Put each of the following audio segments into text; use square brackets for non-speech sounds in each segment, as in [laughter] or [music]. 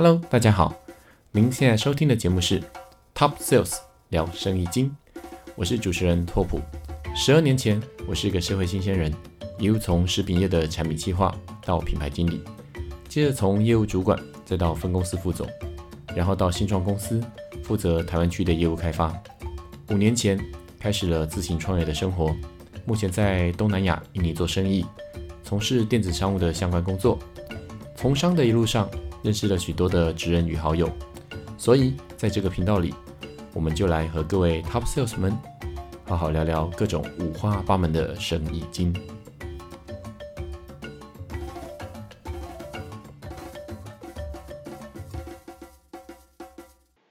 Hello，大家好，您现在收听的节目是 Top Sales 聊生意经，我是主持人拓普。十二年前，我是一个社会新鲜人，一路从食品业的产品计划到品牌经理，接着从业务主管再到分公司副总，然后到新创公司负责台湾区的业务开发。五年前开始了自行创业的生活，目前在东南亚印尼做生意，从事电子商务的相关工作。从商的一路上。认识了许多的职人与好友，所以在这个频道里，我们就来和各位 Top Sales 们好好聊聊各种五花八门的生意经。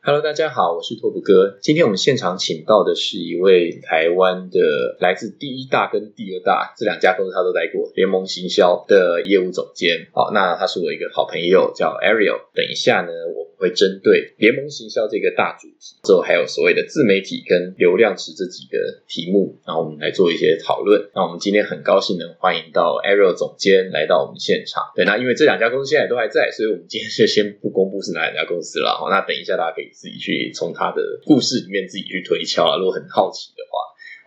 Hello，大家好，我是拓普哥。今天我们现场请到的是一位台湾的来自第一大跟第二大这两家公司，他都待过联盟行销的业务总监。好，那他是我一个好朋友，叫 Ariel。等一下呢，我们。会针对联盟行销这个大主题，之后还有所谓的自媒体跟流量池这几个题目，然后我们来做一些讨论。那我们今天很高兴能欢迎到 Ariel 总监来到我们现场。对，那因为这两家公司现在都还在，所以我们今天就先不公布是哪两家公司了。好，那等一下大家可以自己去从他的故事里面自己去推敲啊。如果很好奇的话。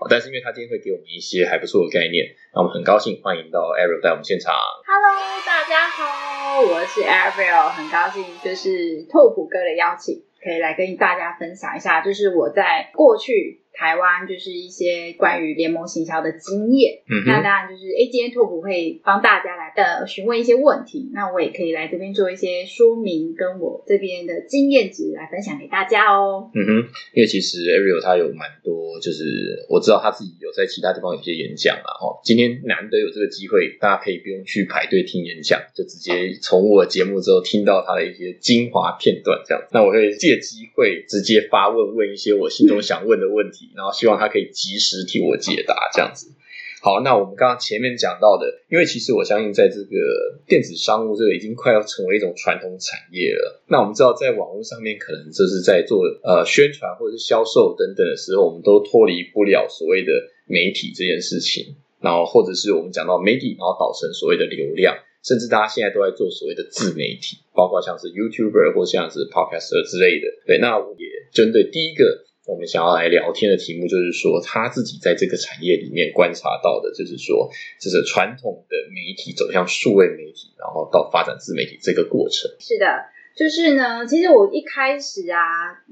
但是因为他今天会给我们一些还不错的概念，那我们很高兴欢迎到 Ariel 在我们现场。Hello，大家好，我是 Ariel，很高兴就是拓普哥的邀请，可以来跟大家分享一下，就是我在过去。台湾就是一些关于联盟行销的经验，嗯那当然就是哎，今天拓普会帮大家来的询问一些问题，那我也可以来这边做一些说明，跟我这边的经验值来分享给大家哦。嗯哼，因为其实 Ariel 他有蛮多，就是我知道他自己有在其他地方有些演讲啊，哦，今天难得有这个机会，大家可以不用去排队听演讲，就直接从我节目之后听到他的一些精华片段，这样。那我会借机会直接发问，问一些我心中想问的问题。然后希望他可以及时替我解答，这样子。好，那我们刚刚前面讲到的，因为其实我相信，在这个电子商务这个已经快要成为一种传统产业了。那我们知道，在网络上面，可能就是在做呃宣传或者是销售等等的时候，我们都脱离不了所谓的媒体这件事情。然后，或者是我们讲到媒体，然后导成所谓的流量，甚至大家现在都在做所谓的自媒体，包括像是 YouTuber 或像是 Podcaster 之类的。对，那我也针对第一个。我们想要来聊天的题目，就是说他自己在这个产业里面观察到的，就是说，就是传统的媒体走向数位媒体，然后到发展自媒体这个过程。是的，就是呢，其实我一开始啊，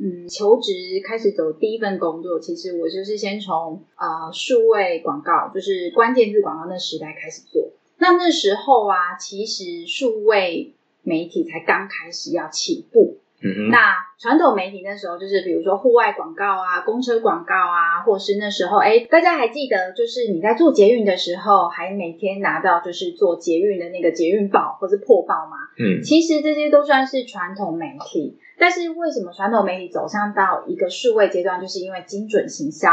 嗯，求职开始走第一份工作，其实我就是先从啊数位广告，就是关键字广告那时代开始做。那那时候啊，其实数位媒体才刚开始要起步。嗯哼那。传统媒体那时候就是，比如说户外广告啊、公车广告啊，或是那时候，哎，大家还记得，就是你在做捷运的时候，还每天拿到就是做捷运的那个捷运报或是破报吗？嗯，其实这些都算是传统媒体。但是为什么传统媒体走向到一个数位阶段，就是因为精准行销。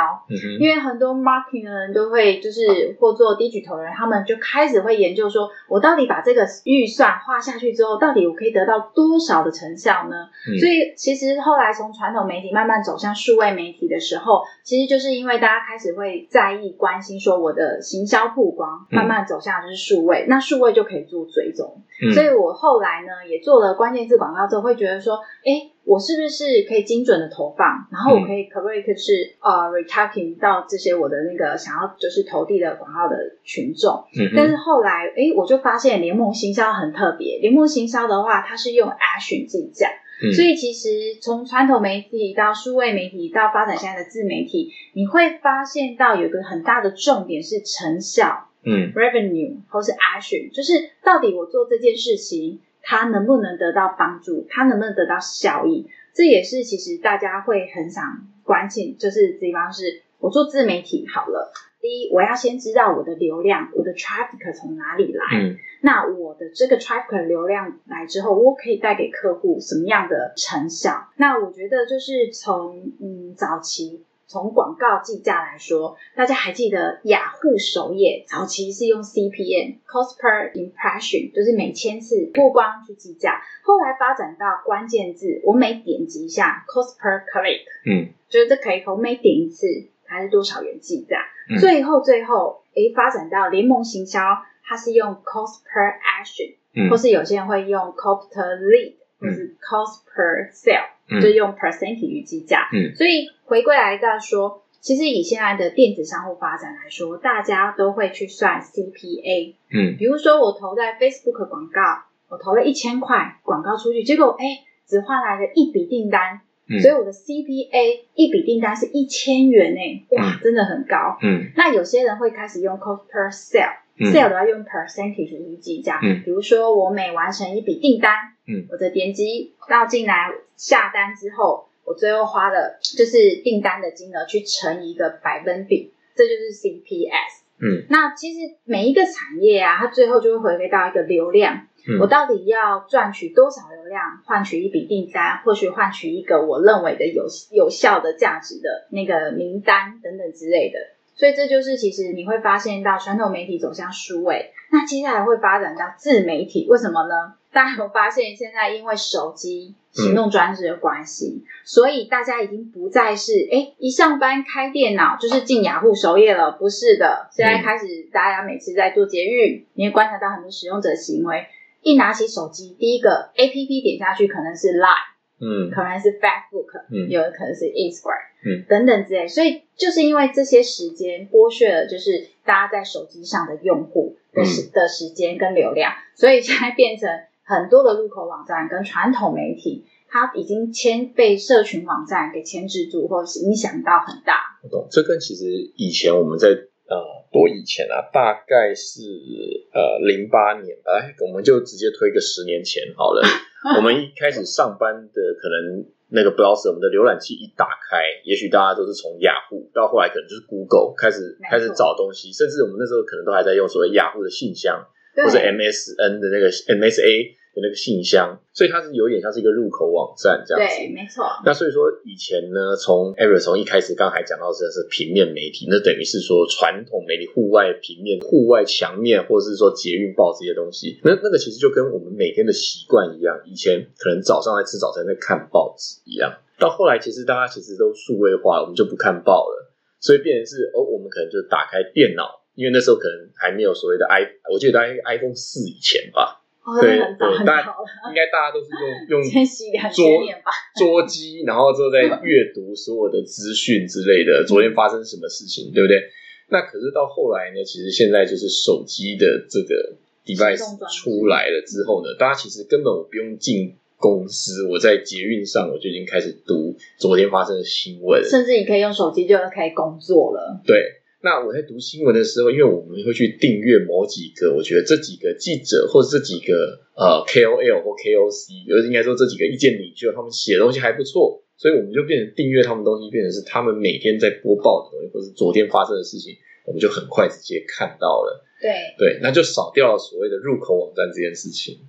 因为很多 marketing 的人都会就是或做低举头的人，他们就开始会研究说，我到底把这个预算花下去之后，到底我可以得到多少的成效呢？所以其其实后来从传统媒体慢慢走向数位媒体的时候，其实就是因为大家开始会在意、关心，说我的行销曝光慢慢走向就是数位，那数位就可以做追踪。所以我后来呢也做了关键字广告之后，会觉得说，哎，我是不是可以精准的投放？然后我可以可不可以是呃 retargeting 到这些我的那个想要就是投递的广告的群众？但是后来，哎，我就发现联盟行销很特别。联盟行销的话，它是用 action 计价。所以其实从传统媒体到数位媒体到发展现在的自媒体，你会发现到有个很大的重点是成效，嗯，revenue 或是 action，就是到底我做这件事情，它能不能得到帮助，他能不能得到效益，这也是其实大家会很想关心，就是比方是我做自媒体好了。第一，我要先知道我的流量，我的 traffic 从哪里来。那我的这个 traffic 流量来之后，我可以带给客户什么样的成效？那我觉得就是从嗯早期从广告计价来说，大家还记得雅虎首页早期是用 CPM（cost per impression），就是每千次曝光去计价。后来发展到关键字，我每点击一下 cost per click，嗯，就是这可以我每点一次还是多少元计价。最后，最后，诶，发展到联盟行销，它是用 cost per action，或是有些人会用 cost per lead，或是 cost per sale，、嗯就用 percentage 计价。嗯所以回归来再说，其实以现在的电子商务发展来说，大家都会去算 CPA。嗯比如说我投在 Facebook 广告，我投了一千块广告出去，结果哎只换来了一笔订单，嗯。所以我的 CPA 一笔订单是一千元呢，哇，嗯。真的很高。嗯。那有些人会开始用 cost per sale，sale、嗯。sale 的话用 percentage 去计价。嗯。比如说我每完成一笔订单，嗯。我的点击到进来下单之后，我最后花了就是订单的金额去乘一个百分比，这就是 CPS。嗯。那其实每一个产业啊，它最后就会回归到一个流量，我到底要赚取多少流量，换取一笔订单，或许换取一个我认为的有有效的价值的那个名单等等之类的。所以这就是其实你会发现到传统媒体走向数位，[laughs] 那接下来会发展到自媒体，为什么呢？大家有发现现在因为手机行动装置的关系，所以大家已经不再是哎一上班开电脑就是进雅虎首页了，不是的，现在开始大家每次在做捷运，你会观察到很多使用者行为，一拿起手机，第一个 A P P 点下去可能是 Line。嗯可能是 Facebook，嗯有的可能是 Instagram，嗯，等等之类。所以就是因为这些时间剥削了，就是大家在手机上的用户的嗯时、的时间跟流量，所以现在变成很多的入口网站跟传统媒体，它已经牵被社群网站给牵制住，或者是影响到很大。我懂。这跟其实以前我们在呃多以前啊，大概是呃零八年，哎，我们就直接推个十年前好了。[laughs] 我们一开始上班的可能那个 browser，我们的浏览器一打开，也许大家都是从雅虎到后来可能就是 Google 开始开始找东西，甚至我们那时候可能都还在用所谓雅虎的信箱，或者 MSN 的那个 MSA 的那个信箱，所以它是有点像是一个入口网站这样子。对，没错，那所以说，以前呢，从 Ariel 从一开始刚才讲到的是平面媒体，那等于是说传统媒体户外平面、户外墙面，或者是说捷运报这些东西，那那个其实就跟我们每天的习惯一样，以前可能早上在吃早餐在看报纸一样，到后来其实大家其实都数位化了，我们就不看报了，所以变成是哦，我们可能就打开电脑。因为那时候可能还没有所谓的 i，我记得大概 iPhone 四以前吧，哦，对对大应该大家都是用用 [laughs] 桌千年吧。[laughs] 桌机，然后之后再阅读所有的资讯之类的，[laughs] 昨天发生什么事情，对不对？那可是到后来呢，其实现在就是手机的这个 device 出来了之后呢，大家其实根本我不用进公司，我在捷运上我就已经开始读昨天发生的新闻，甚至你可以用手机就可以工作了。对，那我在读新闻的时候，因为我们会去订阅某几个，我觉得这几个记者或者这几个呃 KOL 或 KOC，就是应该说这几个意见领袖，他们写的东西还不错，所以我们就变成订阅他们东西，变成是他们每天在播报的东西，或是昨天发生的事情，我们就很快直接看到了。对，对，那就少掉了所谓的入口网站这件事情。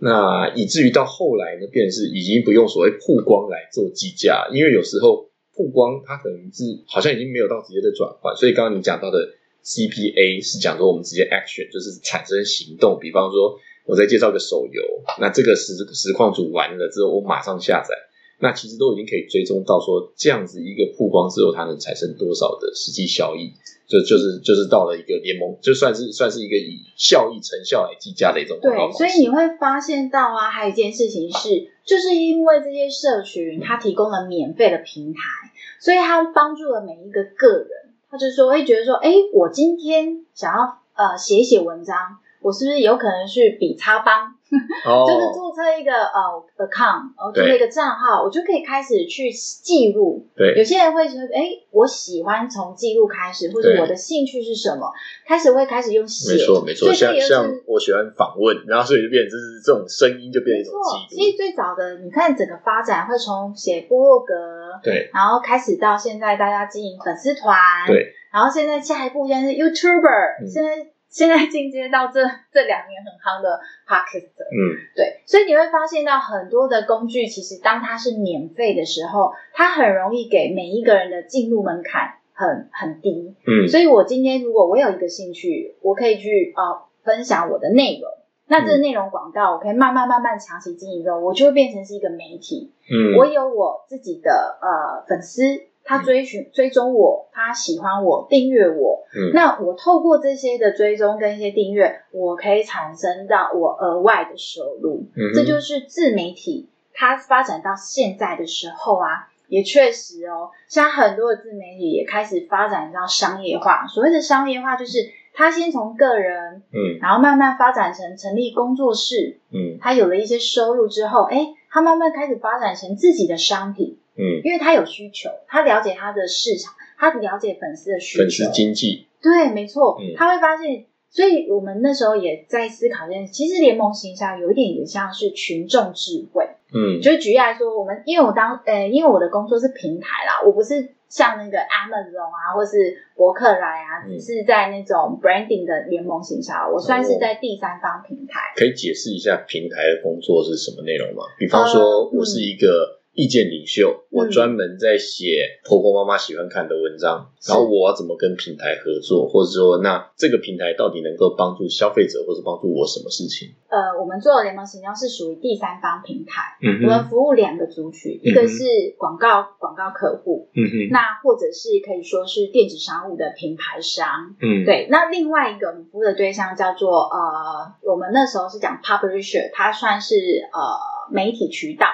那以至于到后来呢，变成是已经不用所谓曝光来做计价，因为有时候曝光它可能是好像已经没有到直接的转换，所以刚刚你讲到的 CPA 是讲说我们直接 action 就是产生行动，比方说我在介绍个手游，那这个实实况组完了之后，我马上下载，那其实都已经可以追踪到说这样子一个曝光之后，它能产生多少的实际效益。就就是就是到了一个联盟，就算是算是一个以效益成效来计价的一种广告对，所以你会发现到啊，还有一件事情是，就是因为这些社群它提供了免费的平台，所以他帮助了每一个个人。他就说会觉得说，哎，我今天想要呃写一写文章，我是不是有可能去比叉帮，[laughs] 哦，就是注册一个呃 account，然后，注册对一个账号，我就可以开始去记录。对。有些人会觉得，哎，我喜欢从记录开始，或者我的兴趣是什么，开始会开始用写。没错没错，像像我喜欢访问，然后所以就变成就是这种声音就变成一种记录。其实最早的，你看整个发展会从写部落格，对。然后开始到现在大家经营粉丝团，，对。然后现在下一步现在是 YouTuber，、嗯。现在现在进阶到这 [laughs] 这两年很夯的 Podcast，嗯对，所以你会发现到很多的工具，其实当它是免费的时候，它很容易给每一个人的进入门槛很很低，嗯所以我今天如果我有一个兴趣，我可以去呃分享我的内容。那这个内容广告，我可以慢慢慢慢长期经营之后，我就会变成是一个媒体。嗯，我有我自己的呃粉丝，他追寻追踪我，他喜欢我，订阅我。嗯那我透过这些的追踪跟一些订阅，我可以产生到我额外的收入。嗯这就是自媒体它发展到现在的时候啊，也确实哦，像很多的自媒体也开始发展到商业化。所谓的商业化，就是他先从个人，嗯然后慢慢发展成成立工作室，嗯他有了一些收入之后，哎，他慢慢开始发展成自己的商品，嗯，因为他有需求，他了解他的市场，他了解粉丝的需求，粉丝经济，对，没错，嗯。他会发现，所以我们那时候也在思考这件事。其实联盟形象有一点也像是群众智慧，嗯。就是举例来说，我们因为我当呃，因为我的工作是平台啦，我不是像那个 Amazon 啊，或是博客来啊，嗯。只是在那种 branding 的联盟形象，我算是哦在第三方平台。可以解释一下平台的工作是什么内容吗？比方说，呃我是一个意见领袖，我嗯专门在写婆婆妈妈喜欢看的文章，是然后我要怎么跟平台合作，或者说，那这个平台到底能够帮助消费者，或者帮助我什么事情？呃，我们做的联盟形象是属于第三方平台，嗯我们服务两个族群，一个是广告广告客户，嗯哼，那或者是可以说是电子商务的品牌商。嗯，对，那另外一个我们服务的对象叫做呃，我们那时候是讲 publisher，它算是呃媒体渠道。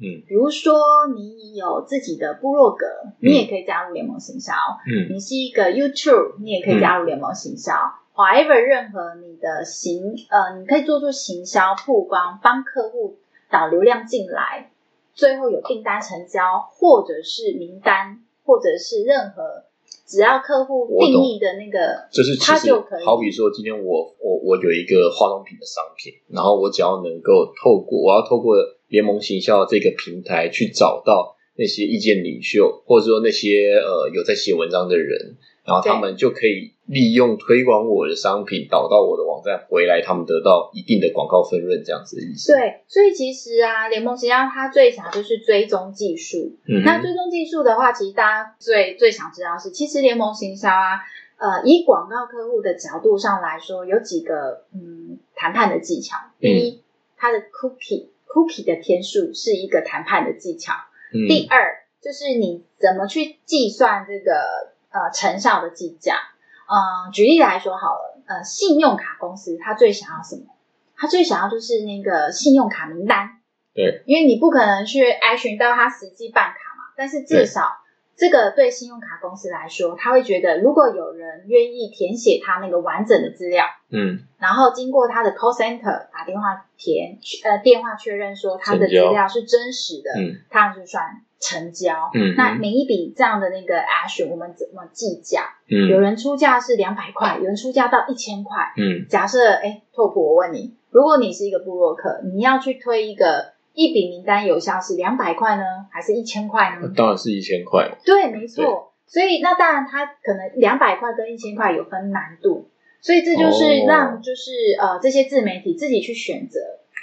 嗯。比如说你有自己的部落格，你也可以加入联盟行销；嗯。你是一个 YouTube，你也可以加入联盟行销。However，任何你的行呃，你可以做出行销曝光，帮客户导流量进来，最后有订单成交，或者是名单，或者是任何只要客户定义的那个，就是其实它就可以。好比说，今天我我我有一个化妆品的商品，然后我只要能够透过我要透过联盟行销这个平台去找到那些意见领袖，或者说那些呃有在写文章的人，然后他对们就可以利用推广我的商品导到我的网站回来，他们得到一定的广告分润，这样子的意思。，对，所以其实啊，联盟实际上它最强就是追踪技术。嗯，那追踪技术的话，其实大家最最想知道是，其实联盟行销啊，呃，以广告客户的角度上来说，有几个嗯谈判的技巧。第嗯一，它的 cookie cookie 的天数是一个谈判的技巧。嗯第二，就是你怎么去计算这个呃成效的计价。嗯、举例来说好了，呃，信用卡公司他最想要什么？他最想要就是那个信用卡名单。对，因为你不可能去 action 到他实际办卡嘛，但是至少这个对信用卡公司来说，他会觉得如果有人愿意填写他那个完整的资料，嗯然后经过他的 call center 打电话填呃电话确认说他的资料是真实的，嗯他就算成交。嗯，那每一笔这样的那个 action 我们怎么计价？嗯有人出价是两百块，有人出价到一千块。嗯假设哎，拓普，我问你，如果你是一个布洛克，你要去推一个一笔名单有效是两百块呢，还是一千块呢？当然是一千块嘛。对，没错。所以那当然，它可能两百块跟一千块有分难度，所以这就是哦让就是、呃这些自媒体自己去选择。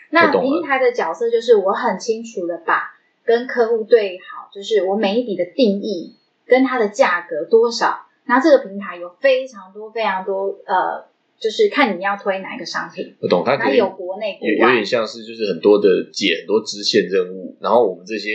那平台的角色就是我很清楚的把跟客户对好，就是我每一笔的定义跟它的价格多少。然后这个平台有非常多非常多呃，就是看你要推哪一个商品，我懂，它可以有国内国有有点像是就是很多的解很多支线任务，然后我们这些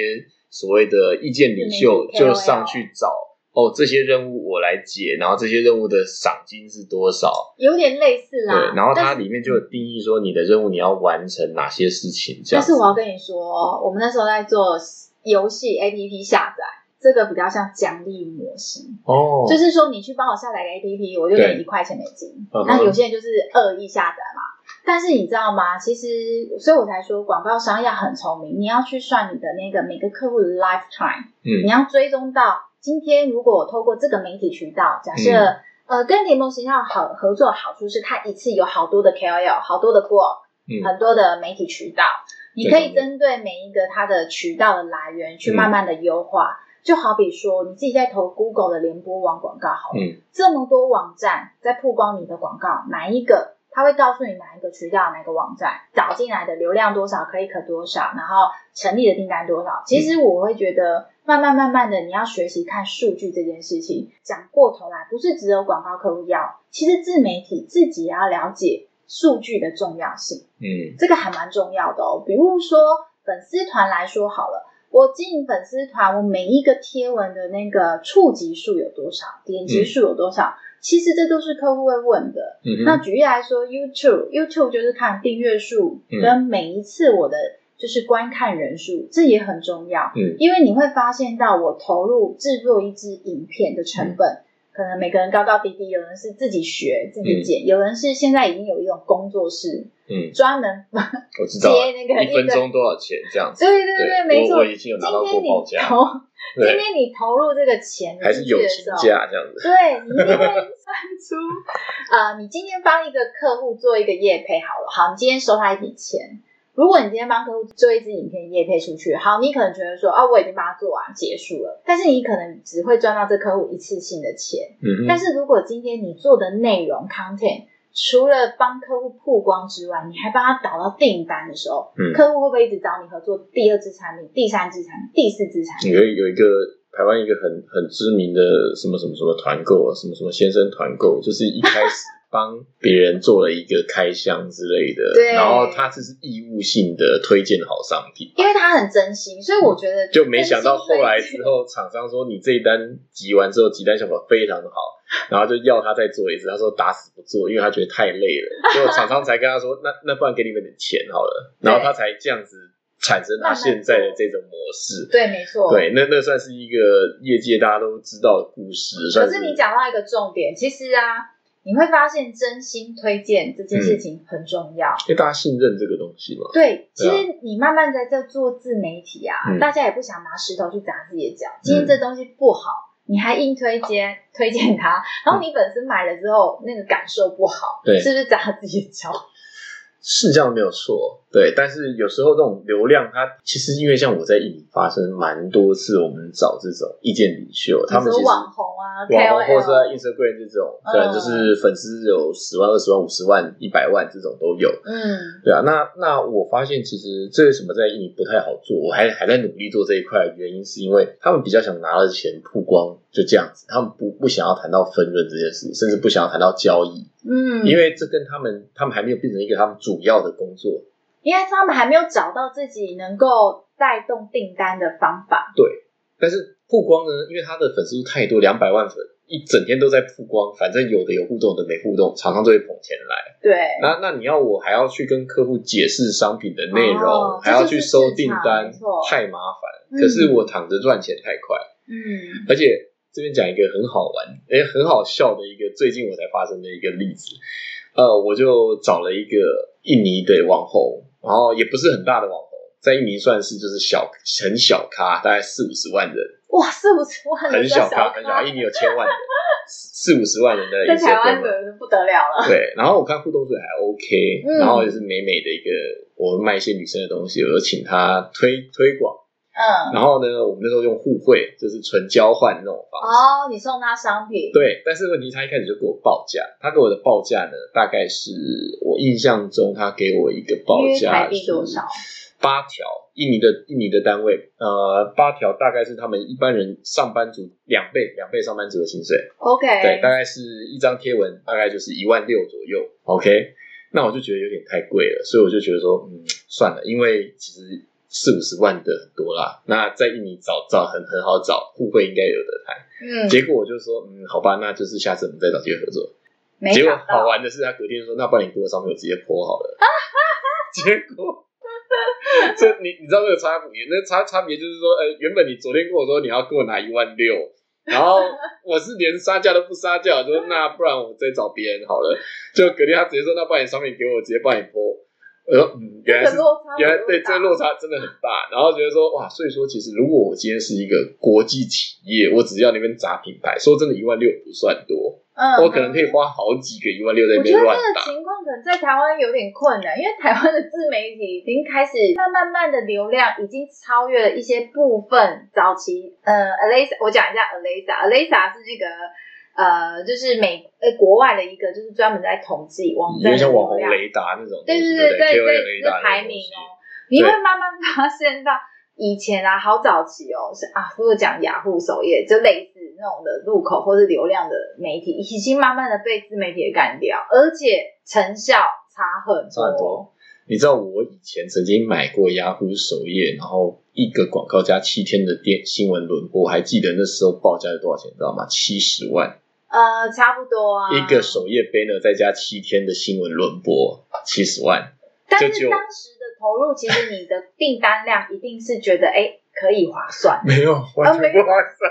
所谓的意见领袖就上去找哦这些任务我来解，然后这些任务的赏金是多少？有点类似啦。对，然后它里面就有定义说你的任务你要完成哪些事情，这样。但是我要跟你说，我们那时候在做游戏 APP 下载，这个比较像奖励模式，哦，就是说你去帮我下载个 APP，我就给你一块钱美金。那有些人就是恶意下载嘛。但是你知道吗？其实，所以我才说广告商要很聪明，你要去算你的那个每个客户的 lifetime，你嗯要追踪到今天如果我透过这个媒体渠道，假设、嗯。呃跟联盟形象好合作，好处是它一次有好多的 KOL，好多的 blog，嗯。很多的媒体渠道，你可以针对每一个它的渠道的来源去慢慢的优化。就好比说，你自己在投 Google 的联播网广告好了，嗯这么多网站在曝光你的广告，哪一个它会告诉你哪一个渠道、哪个网站导进来的流量多少可以可多少，然后成立的订单多少。其实我会觉得，慢慢慢慢的，你要学习看数据这件事情。讲过头来，不是只有广告客户要，其实自媒体自己也要了解数据的重要性。嗯这个还蛮重要的哦。比如说粉丝团来说好了，我经营粉丝团，我每一个贴文的那个触及数有多少，点击数有多少，其实这都是客户会问的。嗯，那举例来说，YouTube，YouTube 就是看订阅数嗯跟每一次我的就是观看人数，这也很重要。嗯因为你会发现到我投入制作一支影片的成嗯本，可能每个人高高低低，有人是自己学自己剪，有人是现在已经有一种工作室嗯，专门我知道接那个一分钟多少钱这样子。对对对对，没错。我我已经有拿到今天你过报价，投，今，天你投入这个钱还是友情进去的时候，价这样子。对你一定会算出，呃，你今天帮一个客户做一个业配好了，好，你今天收他一笔钱。如果你今天帮客户做一支影片业配出去，好，你可能觉得说，啊，我已经帮他做完结束了，但是你可能只会赚到这客户一次性的钱。嗯哼，但是如果今天你做的内容 content 除了帮客户曝光之外，你还帮他导到订单的时候，嗯客户会不会一直找你合作第二支产品、第三支产品、第四支产品？有一有一个台湾一个很很知名的什么什么什么团购啊，什么什么先生团购，就是一开始帮别人做了一个开箱之类的，对然后他这是义务性的推荐好商品。因为他很真心，所以我觉得就没想到后来之后，厂商说你这一单集完之后，集单效果非常的好，[laughs] 然后就要他再做一次。他说打死不做，因为他觉得太累了。[laughs] 结果厂商才跟他说，那那不然给你们点钱好了，然后他才这样子产生他现在的这种模式。对，没错，。对，那那算是一个业界大家都知道的故事。可是你讲到一个重点，其实啊，你会发现真心推荐这件事情很重要。因为大家信任这个东西嘛。对，其实你慢慢在这做自媒体啊，嗯大家也不想拿石头去砸自己的脚。今天这东西不好，你还硬推荐推荐它，然后你粉丝买了之后那个感受不好，对是不是砸自己的脚？[laughs] 是这样没有错，对，但是有时候这种流量，它其实因为像我在印尼发生蛮多次，我们找这种意见领袖，他们其实网红啊网红或是在 KOL，Instagram 这种，嗯可能就是粉丝有十万、二十万、五十万、一百万这种都有。嗯，对啊，那那我发现其实这为什么在印尼不太好做，我还还在努力做这一块，原因是因为他们比较想拿了钱曝光，就这样子，他们不不想要谈到分润这件事，甚至不想要谈到交易，嗯，因为这跟他们他们还没有变成一个他们主要的工作。因为他们还没有找到自己能够带动订单的方法。对但是曝光呢，因为他的粉丝数太多，两百万粉，一整天都在曝光，反正有的有互动，有的没互动，厂商就会捧钱来。对，那那你要我还要去跟客户解释商品的内容，哦还要去收订单太麻烦。嗯可是我躺着赚钱太快，嗯而且这边讲一个很好玩、诶很好笑的一个最近我才发生的一个例子。呃，我就找了一个印尼的网红，然后也不是很大的网红，在印尼算是就是小很小咖，大概四五十万人，哇，四五十万人很小小咖，很小咖，印尼有千万人，[laughs] 四五十万人的在台湾的不得了了。对，然后我看互动水还 OK，、嗯然后也是美美的一个，我卖一些女生的东西，我就请她推推广。嗯，然后呢，我们那时候用互惠，就是纯交换那种方式。哦，你送他商品，对，但是问题他一开始就给我报价，他给我的报价呢，大概是我印象中他给我一个报约价台币多少？八条，印尼的印尼的单位，呃，八条大概是他们一般人上班族两倍两倍上班族的薪水。OK，对，大概是一张贴文，大概就是一万六左右。OK，那我就觉得有点太贵了，所以我就觉得说，嗯，算了，因为其实四五十万的很多啦。那在印尼找找很很好找，互惠应该有的谈。嗯，结果我就说，嗯，好吧，那就是下次我们再找机会合作。结果好玩的是，他隔天说，那不然你给我商品，我直接泼好了。[laughs] 结果。[laughs] 这你你知道这个差别？那差差别就是说，呃，原本你昨天跟我说你要给我拿一万六，然后我是连杀价都不杀价，我说那不然我再找别人好了。就隔天他直接说，那不然你商品给我，直接帮你播。我说嗯，原来是落差原来对这个落差真的很大，然后觉得说哇，所以说其实如果我今天是一个国际企业，我只要那边砸品牌，说真的，一万六不算多，嗯，我可能可以花好几个一万六在那我觉得这个。情况可能在台湾有点困难，[laughs] 因为台湾的自媒体已经开始慢慢慢的流量已经超越了一些部分早期。呃，Alisa，我讲一下 Alisa，Alisa 是那个呃，就是美呃国外的一个，就是专门在统计网有站像网红。雷达那种对，对对对对排名哦。你会慢慢发现到以前啊，好早期哦，是啊，如果讲雅虎首页，就类似那种的入口或是流量的媒体，已经慢慢的被自媒体给干掉，而且成效差很差很多。你知道我以前曾经买过雅虎首页，然后一个广告加七天的电新闻轮播，我还记得那时候报价是多少钱，你知道吗？七十万呃，差不多啊。一个首页 banner 再加七天的新闻轮播，七十万。但就是当时的投入，其实你的订单量一定是觉得哎可以划算。没有，完全不划算。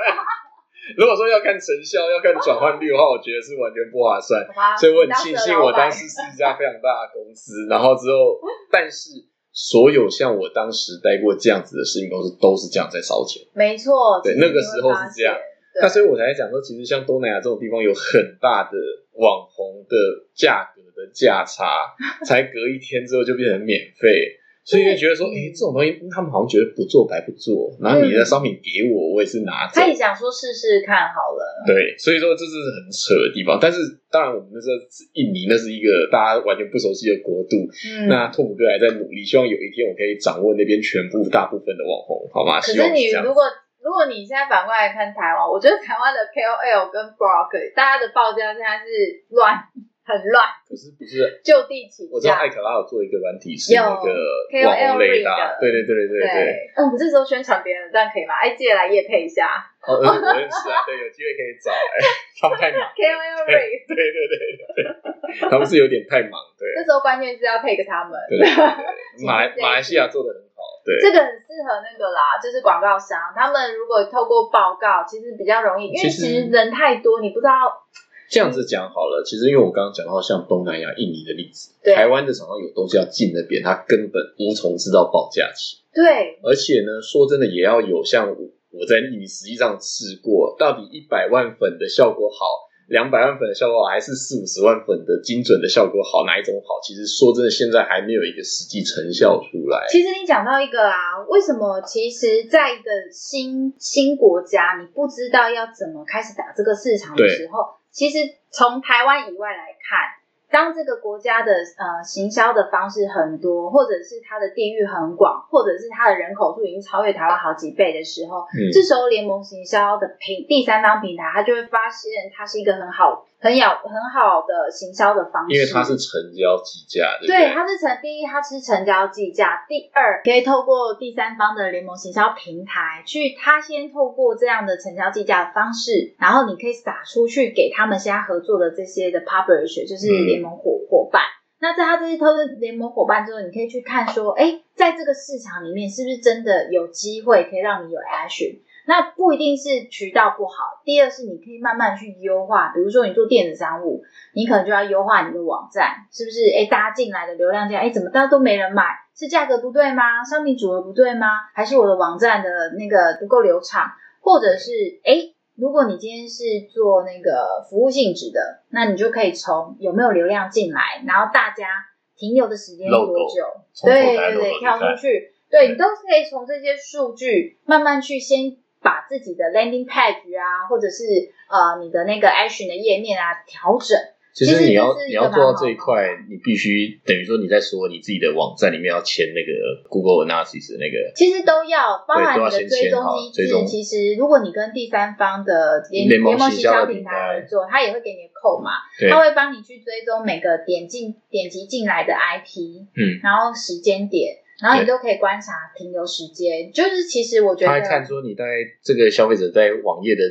如果说要看成效、要看转换率的话，我觉得是完全不划算。所以我很庆幸我当时是一家非常大的公司，然后之后，但是所有像我当时待过这样子的事情公司都是这样在烧钱。没错，对那个时候是这样。那所以我才讲说，其实像东南亚这种地方有很大的网红的价格的价差，[laughs] 才隔一天之后就变成免费。所以就觉得说，哎、这种东西他们好像觉得不做白不做，然后你的商品给我，我也是拿走他。也想说试试看好了。对，所以说这是很扯的地方。但是当然，我们那时候是印尼，那是一个大家完全不熟悉的国度。嗯，那拓普哥还在努力，希望有一天我可以掌握那边全部大部分的网红，好吗？可是你如果如果你现在反过来看台湾，我觉得台湾的 KOL 跟 blog 大家的报价现在是乱，很乱，可是不是就地起我知道。艾可拉有做一个软体是那个有网红雷达，的对对对对对对。嗯，我们这时候宣传别人，这样可以吗？哎，借来夜配一下我认识啊，对，有机会可以找哎，他们太忙，KOL 对。对对对对，他们是有点太忙，对这时候关键是要配个他们，对 [laughs] 马来马来西亚做的很好，对这个很适合那个啦，就是广告商，他们如果透过报告，其实比较容易，因为其实人太多，你不知道这样子讲好了，其实因为我刚刚讲到像东南亚、印尼的例子，台湾的厂商有东西要进那边，他根本无从知道报价起。对而且呢，说真的，也要有像我我在印尼实际上试过，到底一百万粉的效果好，两百万粉的效果好，还是四五十万粉的精准的效果好，哪一种好？其实说真的，现在还没有一个实际成效出来。其实你讲到一个啊，为什么其实在一个新新国家，你不知道要怎么开始打这个市场的对时候，其实从台湾以外来看，当这个国家的呃行销的方式很多，或者是它的地域很广，或者是它的人口数已经超越台湾好几倍的时候，嗯，这时候联盟行销的平第三方平台，它就会发现它是一个很好、很有很好的行销的方式，因为它是成交计价，对对，它是成第一，它是成交计价；第二，可以透过第三方的联盟行销平台去，他先透过这样的成交计价的方式，然后你可以撒出去给他们现在合作的这些的 publisher，就是嗯联盟伙伙伴。那在他这些投资联盟伙伴之后，你可以去看说，哎，在这个市场里面是不是真的有机会可以让你有 action？那不一定是渠道不好，第二是你可以慢慢去优化，比如说你做电子商务，你可能就要优化你的网站，是不是？哎，大家进来的流量这样，哎，怎么大家都没人买？是价格不对吗？商品组合不对吗？还是我的网站的那个不够流畅？或者是哎，如果你今天是做那个服务性质的，那你就可以从有没有流量进来，然后大家停留的时间多久？对对对，跳出去，对你都是可以从这些数据慢慢去先把自己的 landing page 啊，或者是呃你的那个 action 的页面啊调整。其实你要你要做到这一块，你必须等于说你在说你自己的网站里面要签那个 Google Analysis 的那个其实都要，包含你的追踪机制。其实，如果你跟第三方的联联盟盟行销平台台合作，他也会给你扣嘛，对它会帮你去追踪每个点进点击进来的 IP，嗯，然后时间点，然后你都可以观察停留时间。就是其实我觉得，他会看说你大概这个消费者在网页的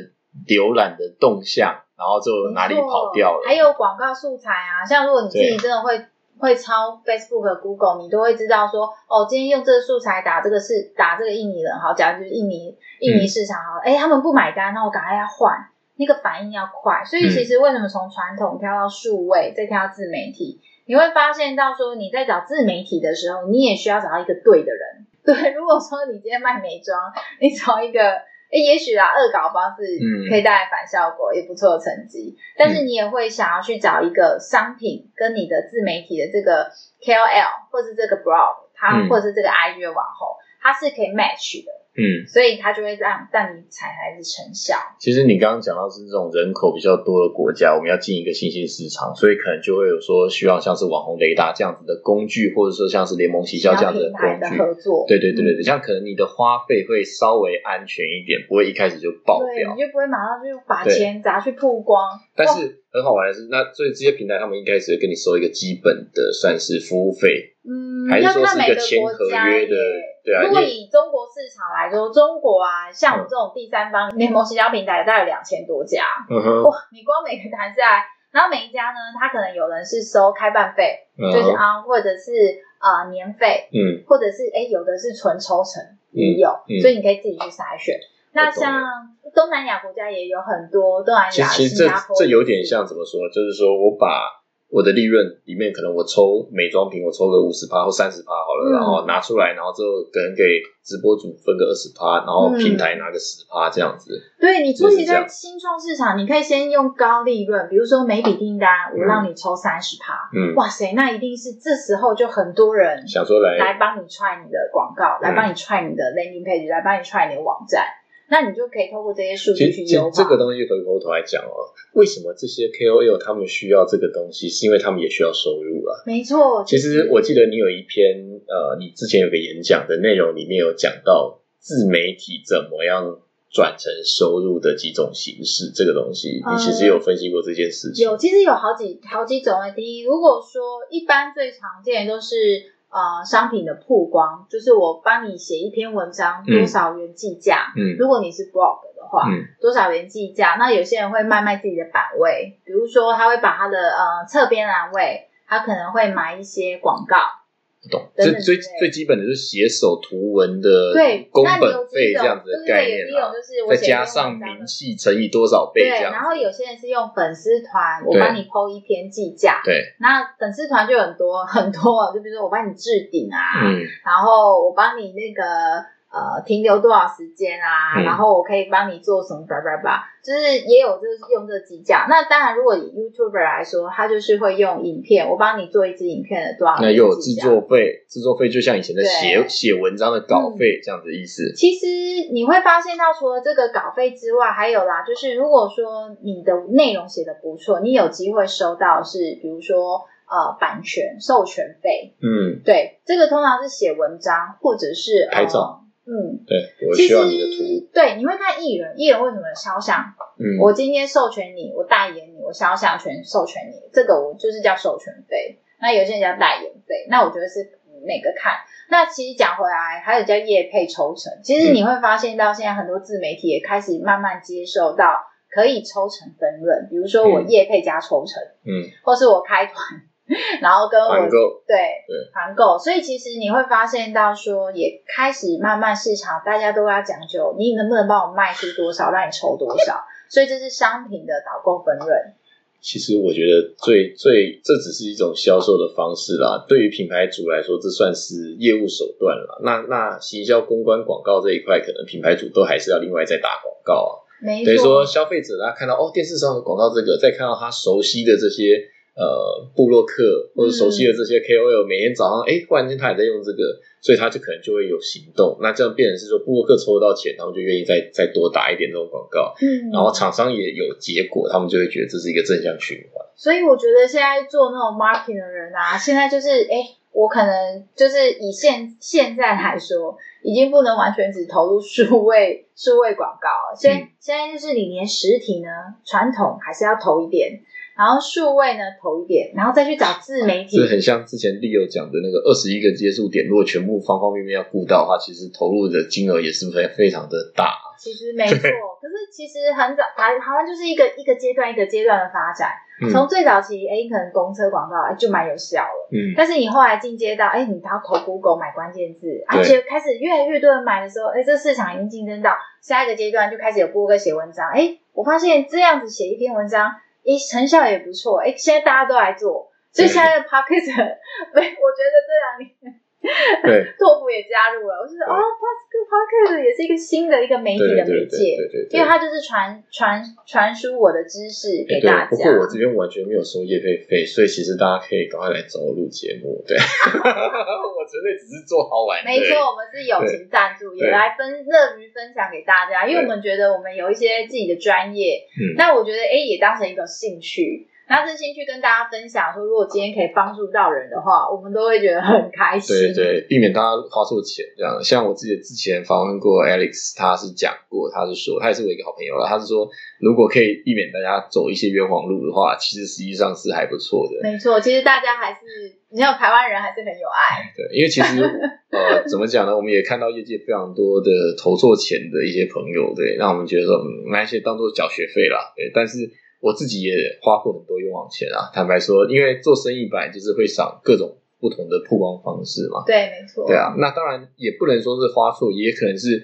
浏览的动向，然后就哪里跑掉了，还有广告素材啊，像如果你自己真的会会抄 Facebook、Google，你都会知道说，哦，今天用这个素材打这个是打这个印尼人，好，假如就是印尼印尼市场好，哎、他们不买单，那我赶快要换，那个反应要快。所以嗯其实为什么从传统跳到数位，再跳到自媒体，你会发现到说你在找自媒体的时候，你也需要找到一个对的人。对，如果说你今天卖美妆，你找一个。诶也许啊，恶搞方式嗯可以带来反效果，也不错的成绩。但是你也会想要去找一个商品跟你的自媒体的这个 KOL 或是这个 blog，它、嗯或者是这个 IG 的网红，他是可以 match 的，嗯，所以它就会让让你采还是成效。其实你刚刚讲到是这种人口比较多的国家，我们要进一个新兴市场，所以可能就会有说需要像是网红雷达这样子的工具，或者说像是联盟行销这样子的工具。合作，对对对对对，像可能你的花费会稍微安全一点，不会一开始就爆对，掉你。就不会马上就把钱砸去曝光。但是很好玩的是，那所以这些平台他们一开始会跟你收一个基本的算是服务费，嗯，还是要说是一个看每个签合国家约的？对啊，如果以中国市场来，说中国啊，像我们这种第三方联盟行销平台，大概有两千多家。嗯哼，哇，你光每个谈下来，然后每一家呢，他可能有人是收开办费，嗯就是啊，或者是呃年费，嗯或者是哎有的是纯抽成也有，嗯所以你可以自己去筛选。那像东南亚国家也有很多，东南亚、其实这新加坡这有点像怎么说？就是说我把我的利润里面，可能我抽美妆品，我抽个五十趴或三十趴好了，嗯。然后拿出来，然后之后可能给直播主分个二十趴，然后平台拿个十趴这样子。对你初期在新创市场，你可以先用高利润，比如说每笔订单我让你抽三十趴，嗯，哇塞，那一定是这时候就很多人想说来来帮你踹你的广告，来帮你踹你的 landing page，来帮你踹你的网站，那你就可以透过这些数据去优化。这个东西回过头来讲哦，为什么这些 KOL 他们需要这个东西，是因为他们也需要收入啊。没错，其实我记得你有一篇呃，你之前有个演讲的内容里面有讲到自媒体怎么样转成收入的几种形式，这个东西你其实有分析过这件事情。有，其实有好几好几种的。第一，如果说一般最常见的都是呃商品的曝光，就是我帮你写一篇文章嗯多少元计价，嗯如果你是 blog 的话，嗯多少元计价？那有些人会卖卖自己的版位，比如说他会把他的呃侧边栏位，他可能会买一些广告。懂。等最最基本的就是写手图文的对，工本费这样子的概念啦再加上名气乘以多少倍对，这样。然后有些人是用粉丝团，我帮你 PO 一篇计价。对，那粉丝团就很多很多，就比如说我帮你置顶啊，嗯然后我帮你那个呃停留多少时间啊，嗯。然后我可以帮你做什么叭叭叭，就是也有就是用这个计价。那当然，如果以 YouTuber 来说，他就是会用影片，我帮你做一支影片的多少那又有制作费，制作费就像以前的对。写写文章的稿嗯费这样子的意思。其实你会发现到，除了这个稿费之外，还有啦，就是如果说你的内容写的不错，你有机会收到是比如说呃版权授权费，嗯，对，这个通常是写文章或者是拍照，呃、嗯。对，我需要你的图。对，你会看艺人，艺人为什么肖像？嗯，我今天授权你，我代言你，我肖像权授权你，这个我就是叫授权费。那有些人叫代言费，那我觉得是每个看。那其实讲回来，还有叫业配抽成。其实你会发现到现在很多自媒体也开始慢慢接受到可以抽成分润，比如说我嗯业配加抽成，嗯，或是我开团，[laughs] 然后跟我团购，对对团购，所以其实你会发现到说，也开始慢慢市场大家都要讲究，你能不能帮我卖出多少，让你抽多少，所以这是商品的导购分润。其实我觉得最最这只是一种销售的方式啦。对于品牌主来说，这算是业务手段了。那那行销公关广告这一块，可能品牌主都还是要另外再打广告啊。没等于说，消费者他看到哦电视上的广告这个，再看到他熟悉的这些呃布洛克或者熟悉的这些 KOL，、每天早上哎忽然间他也在用这个，所以他就可能就会有行动。那这样变成是说布洛克抽到钱，他们就愿意再再多打一点这种广告，嗯，然后厂商也有结果，他们就会觉得这是一个正向循环。所以我觉得现在做那种 marketing 的人啊，现在就是哎，我可能就是以现现在来说，已经不能完全只投入数位数位广告了。现、嗯现在就是你连实体呢，传统还是要投一点，然后数位呢投一点，然后再去找自媒体这。很像之前 Leo 讲的那个二十一个接触点，如果全部方方面面要顾到的话，其实投入的金额也是非非常的大。其实没错，可是其实很早台台湾就是一个一个阶段一个阶段的发展。嗯从最早期，哎，可能公车广告哎就蛮有效了。嗯，但是你后来进阶到，哎，你要投 Google 买关键字，而且开始越来越多人买的时候，哎，这市场已经竞争到下一个阶段，就开始有 Google 写文章。哎，我发现这样子写一篇文章，哎，成效也不错。诶，现在大家都来做，所以现在的 p o c k e t 没，我觉得这两年 [laughs] 对。拓普也加入了，我觉得对哦 p o c k e t 也是一个新的一个媒体的媒对对对介，对对对，因为它就是传传传输我的知识给大，家。不过我这边完全没有收业费费，所以其实大家可以赶快来找 [laughs] 我录节目。对，我纯粹只是做好玩的。没错，我们是友情赞助，也对来分乐于分享给大家，因为我们觉得我们有一些自己的专业，嗯那我觉得哎也当成一个兴趣，那真心去跟大家分享说，如果今天可以帮助到人的话，我们都会觉得很开心。对对，避免大家花错钱这样。像我自己之前访问过 Alex，他是讲过，他是说，他也是我一个好朋友了，他是说，如果可以避免大家走一些冤枉路的话，其实实际上是还不错的。没错，其实大家还是你看台湾人还是很有爱。对，因为其实 [laughs] 呃，怎么讲呢？我们也看到业界非常多的投错钱的一些朋友，对，让我们觉得说，嗯，那些当做缴学费啦，对。但是我自己也花过很多冤枉钱啊。坦白说，因为做生意本来就是会想各种不同的曝光方式嘛。对，没错。对啊，那当然也不能说是花错，也可能是。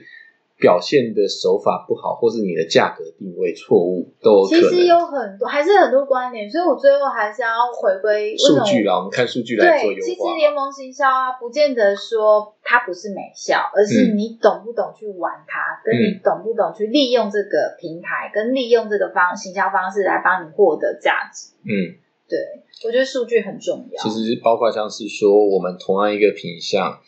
表现的手法不好，或是你的价格定位错误，都其实有很多，还是很多观点，所以我最后还是要回归数据啦。我们看数据来做优化。其实联盟行销啊，不见得说它不是美效，而是你懂不懂去玩它，跟你懂不懂去利用这个平台，跟利用这个方行销方式来帮你获得价值。嗯，对，我觉得数据很重要。其实包括像是说，我们同样一个品相，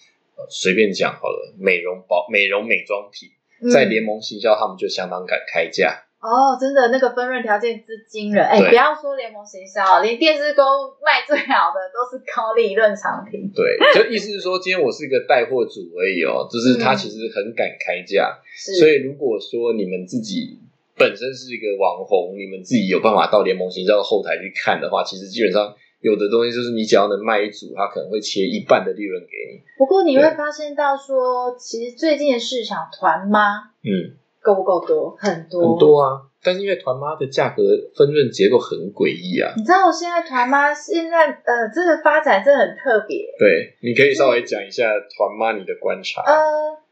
随便讲好了，美容保、美容美妆品。在联盟行销，他们就相当敢开价哦，真的那个分润条件之惊人，哎，不要说联盟行销，连电视购卖最好的都是高利润产品。对，就意思是说，今天我是一个带货主而已哦，就是他其实很敢开价，所以如果说你们自己本身是一个网红，你们自己有办法到联盟行销的后台去看的话，其实基本上。有的东西就是你只要能卖一组，他可能会切一半的利润给你。不过你会发现到说，其实最近的市场团妈，嗯，够不够多？很多很多啊！但是因为团妈的价格分润结构很诡异啊。你知道我现在团妈现在呃，这个发展真的很特别。对，你可以稍微讲一下团妈你的观察。呃。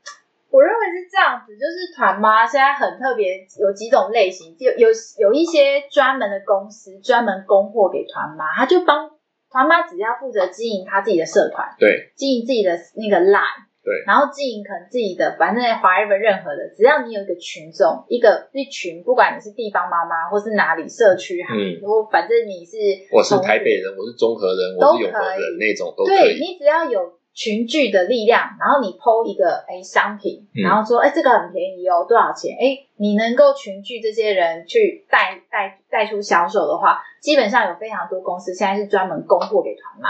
我认为是这样子，就是团妈现在很特别，有几种类型，就有有一些专门的公司专门供货给团妈，他就帮团妈只要负责经营他自己的社团，对，经营自己的那个 line，对，然后经营可能自己的，反正华 ever 任何的，只要你有一个群众，一个一群，不管你是地方妈妈或是哪里社区哈，嗯，我反正你是我是台北人，我是中和人，我是永和人那种都可以，你只要有。群聚的力量，然后你抛一个哎商品，然后说哎这个很便宜哦，多少钱？哎，你能够群聚这些人去带带带出销售的话，基本上有非常多公司现在是专门供货给团妈，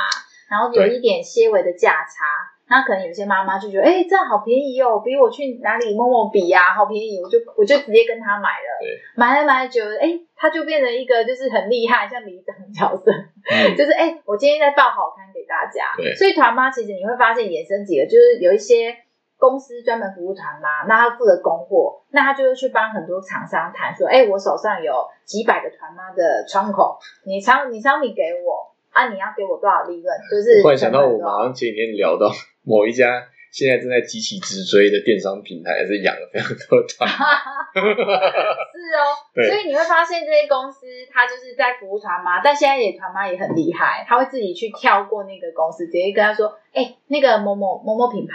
然后有一点些微的价差。那可能有些妈妈就觉得，哎，这样好便宜哦，比我去哪里摸摸比呀，好便宜，我就我就直接跟他买了。买来买久，哎，他就变成一个就是很厉害，像李长角色，[laughs] 就是哎，我今天在报好刊给大家。所以团妈其实你会发现衍生几个，就是有一些公司专门服务团妈，那他负责供货，那他就会去帮很多厂商谈说，哎，我手上有几百个团妈的窗口，你商你商品给我。啊！你要给我多少利润？就是突然想到，我好像前几天聊到某一家现在正在急起直追的电商平台，是养了非常多团。[laughs] 是哦，[laughs] 所以你会发现这些公司，它就是在服务团妈，但现在也团妈也很厉害，他会自己去跳过那个公司，直接跟他说：“哎，那个某某某某品牌，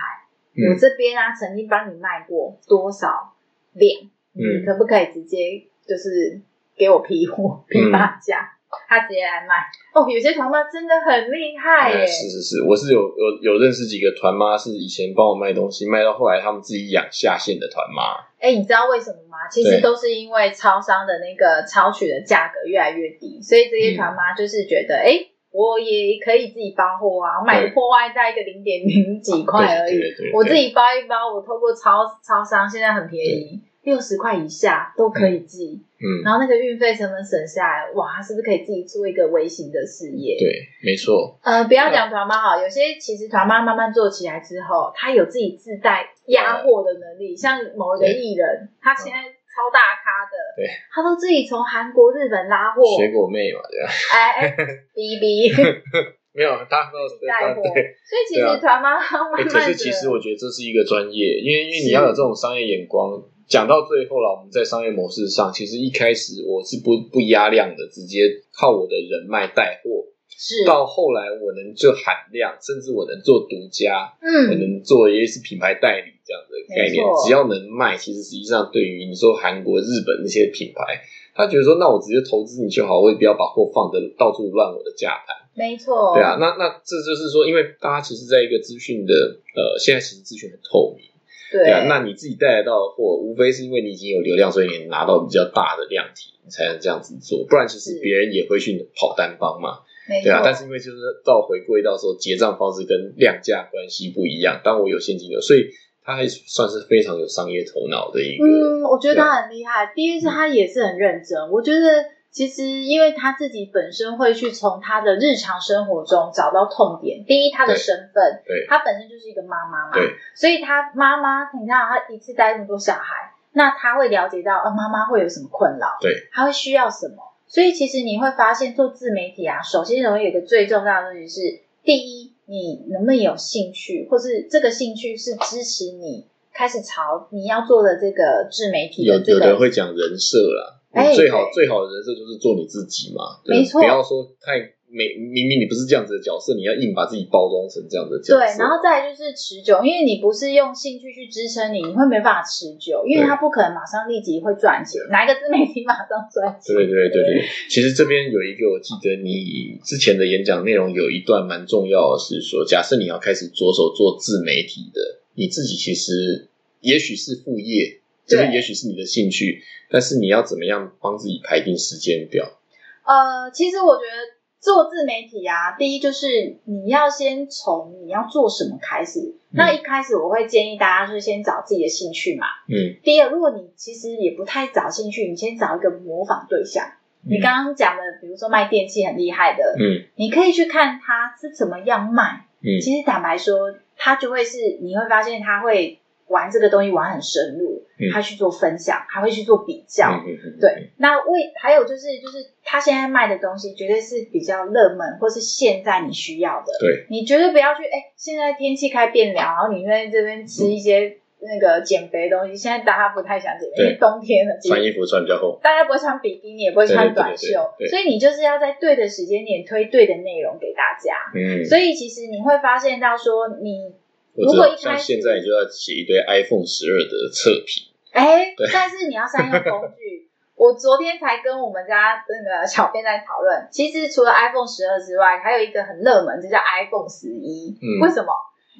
我这边啊曾经帮你卖过多少量，你可不可以直接就是给我批货批发价？”他直接来卖哦，有些团妈真的很厉害耶！是是是，我是有有有认识几个团妈，是以前帮我卖东西，卖到后来他们自己养下线的团妈。哎，你知道为什么吗？其实都是因为超商的那个超取的价格越来越低，所以这些团妈就是觉得，哎，我也可以自己包货啊，买个破外在一个零点零几块而已，我自己包一包，我透过超超商现在很便宜。六十块以下都可以寄，嗯，然后那个运费成本省下来，哇，是不是可以自己做一个微型的事业？对，没错。呃，不要讲团妈好，有些其实团妈慢慢做起来之后，他有自己自带压货的能力，像某一个艺人，他现在超大咖的，对，他都自己从韩国、日本拉货，水果妹嘛，对吧？哎，[laughs] B B，[laughs] 没有，他都带货，所以其实团妈慢慢是其实我觉得这是一个专业，因为因为你要有这种商业眼光。讲到最后了，我们在商业模式上，其实一开始我是不不压量的，直接靠我的人脉带货。是到后来我能做喊量，甚至我能做独家，嗯，我能做也是品牌代理这样的概念。只要能卖，其实实际上对于你说韩国、日本那些品牌，他觉得说，那我直接投资你就好，我也不要把货放的到处乱我的价盘。没错，对啊，那那这就是说，因为大家其实在一个资讯的呃，现在其实资讯很透明。对啊，那你自己带得到的货，无非是因为你已经有流量，所以你拿到比较大的量体，你才能这样子做。不然其实别人也会去跑单帮嘛。对啊，但是因为就是到回归到说结账方式跟量价关系不一样，当我有现金流，所以他还算是非常有商业头脑的一个。嗯，我觉得他很厉害。第一是他也是很认真，我觉得。其实，因为他自己本身会去从他的日常生活中找到痛点。第一，他的身份，对他本身就是一个妈妈嘛，对，所以他妈妈，你看他一次带那么多小孩，那他会了解到，呃，妈妈会有什么困扰，对，他会需要什么。所以其实你会发现，做自媒体啊，首先有一个最重要的东西是，第一，你能不能有兴趣，或是这个兴趣是支持你开始朝你要做的这个自媒体有的这个。有的人会讲人设啦，哎最好最好的人设就是做你自己嘛，对没错不要说太没，明明你不是这样子的角色，你要硬把自己包装成这样的角色，对，然后再来就是持久，因为你不是用兴趣去支撑你，你会没办法持久，因为对。它不可能马上立即会赚钱，哪一个自媒体马上赚钱？对对对对，其实这边有一个，我记得你之前的演讲内容有一段蛮重要的，是说，假设你要开始着手做自媒体的，你自己其实也许是副业，这个也许是你的兴趣，但是你要怎么样帮自己排定时间表？呃，其实我觉得做自媒体啊，第一就是你要先从你要做什么开始。那一开始我会建议大家是先找自己的兴趣嘛。嗯，第二，如果你其实也不太找兴趣，你先找一个模仿对象。你刚刚讲的，比如说卖电器很厉害的，嗯你可以去看他是怎么样卖。嗯其实坦白说，他就会是你会发现他会玩这个东西玩很深入，嗯他去做分享，还会去做比较。嗯嗯嗯，对，那为还有就是就是他现在卖的东西绝对是比较热门，或是现在你需要的。对，你绝对不要去哎，现在天气开变凉，然后你在这边吃一些那个减肥的东西。现在大家不太想减肥，因为冬天了，穿衣服穿比较厚，大家不会穿比基尼，也不会穿短袖，对对对对对所以你就是要在对的时间点推对的内容给大家。嗯，所以其实你会发现到说你如果一开现在你就要写一堆 iPhone 十二的测评，哎对，但是你要善用工具。我昨天才跟我们家那个小编在讨论，其实除了 iPhone 十二之外，还有一个很热门，就叫 iPhone 十一。嗯为什么？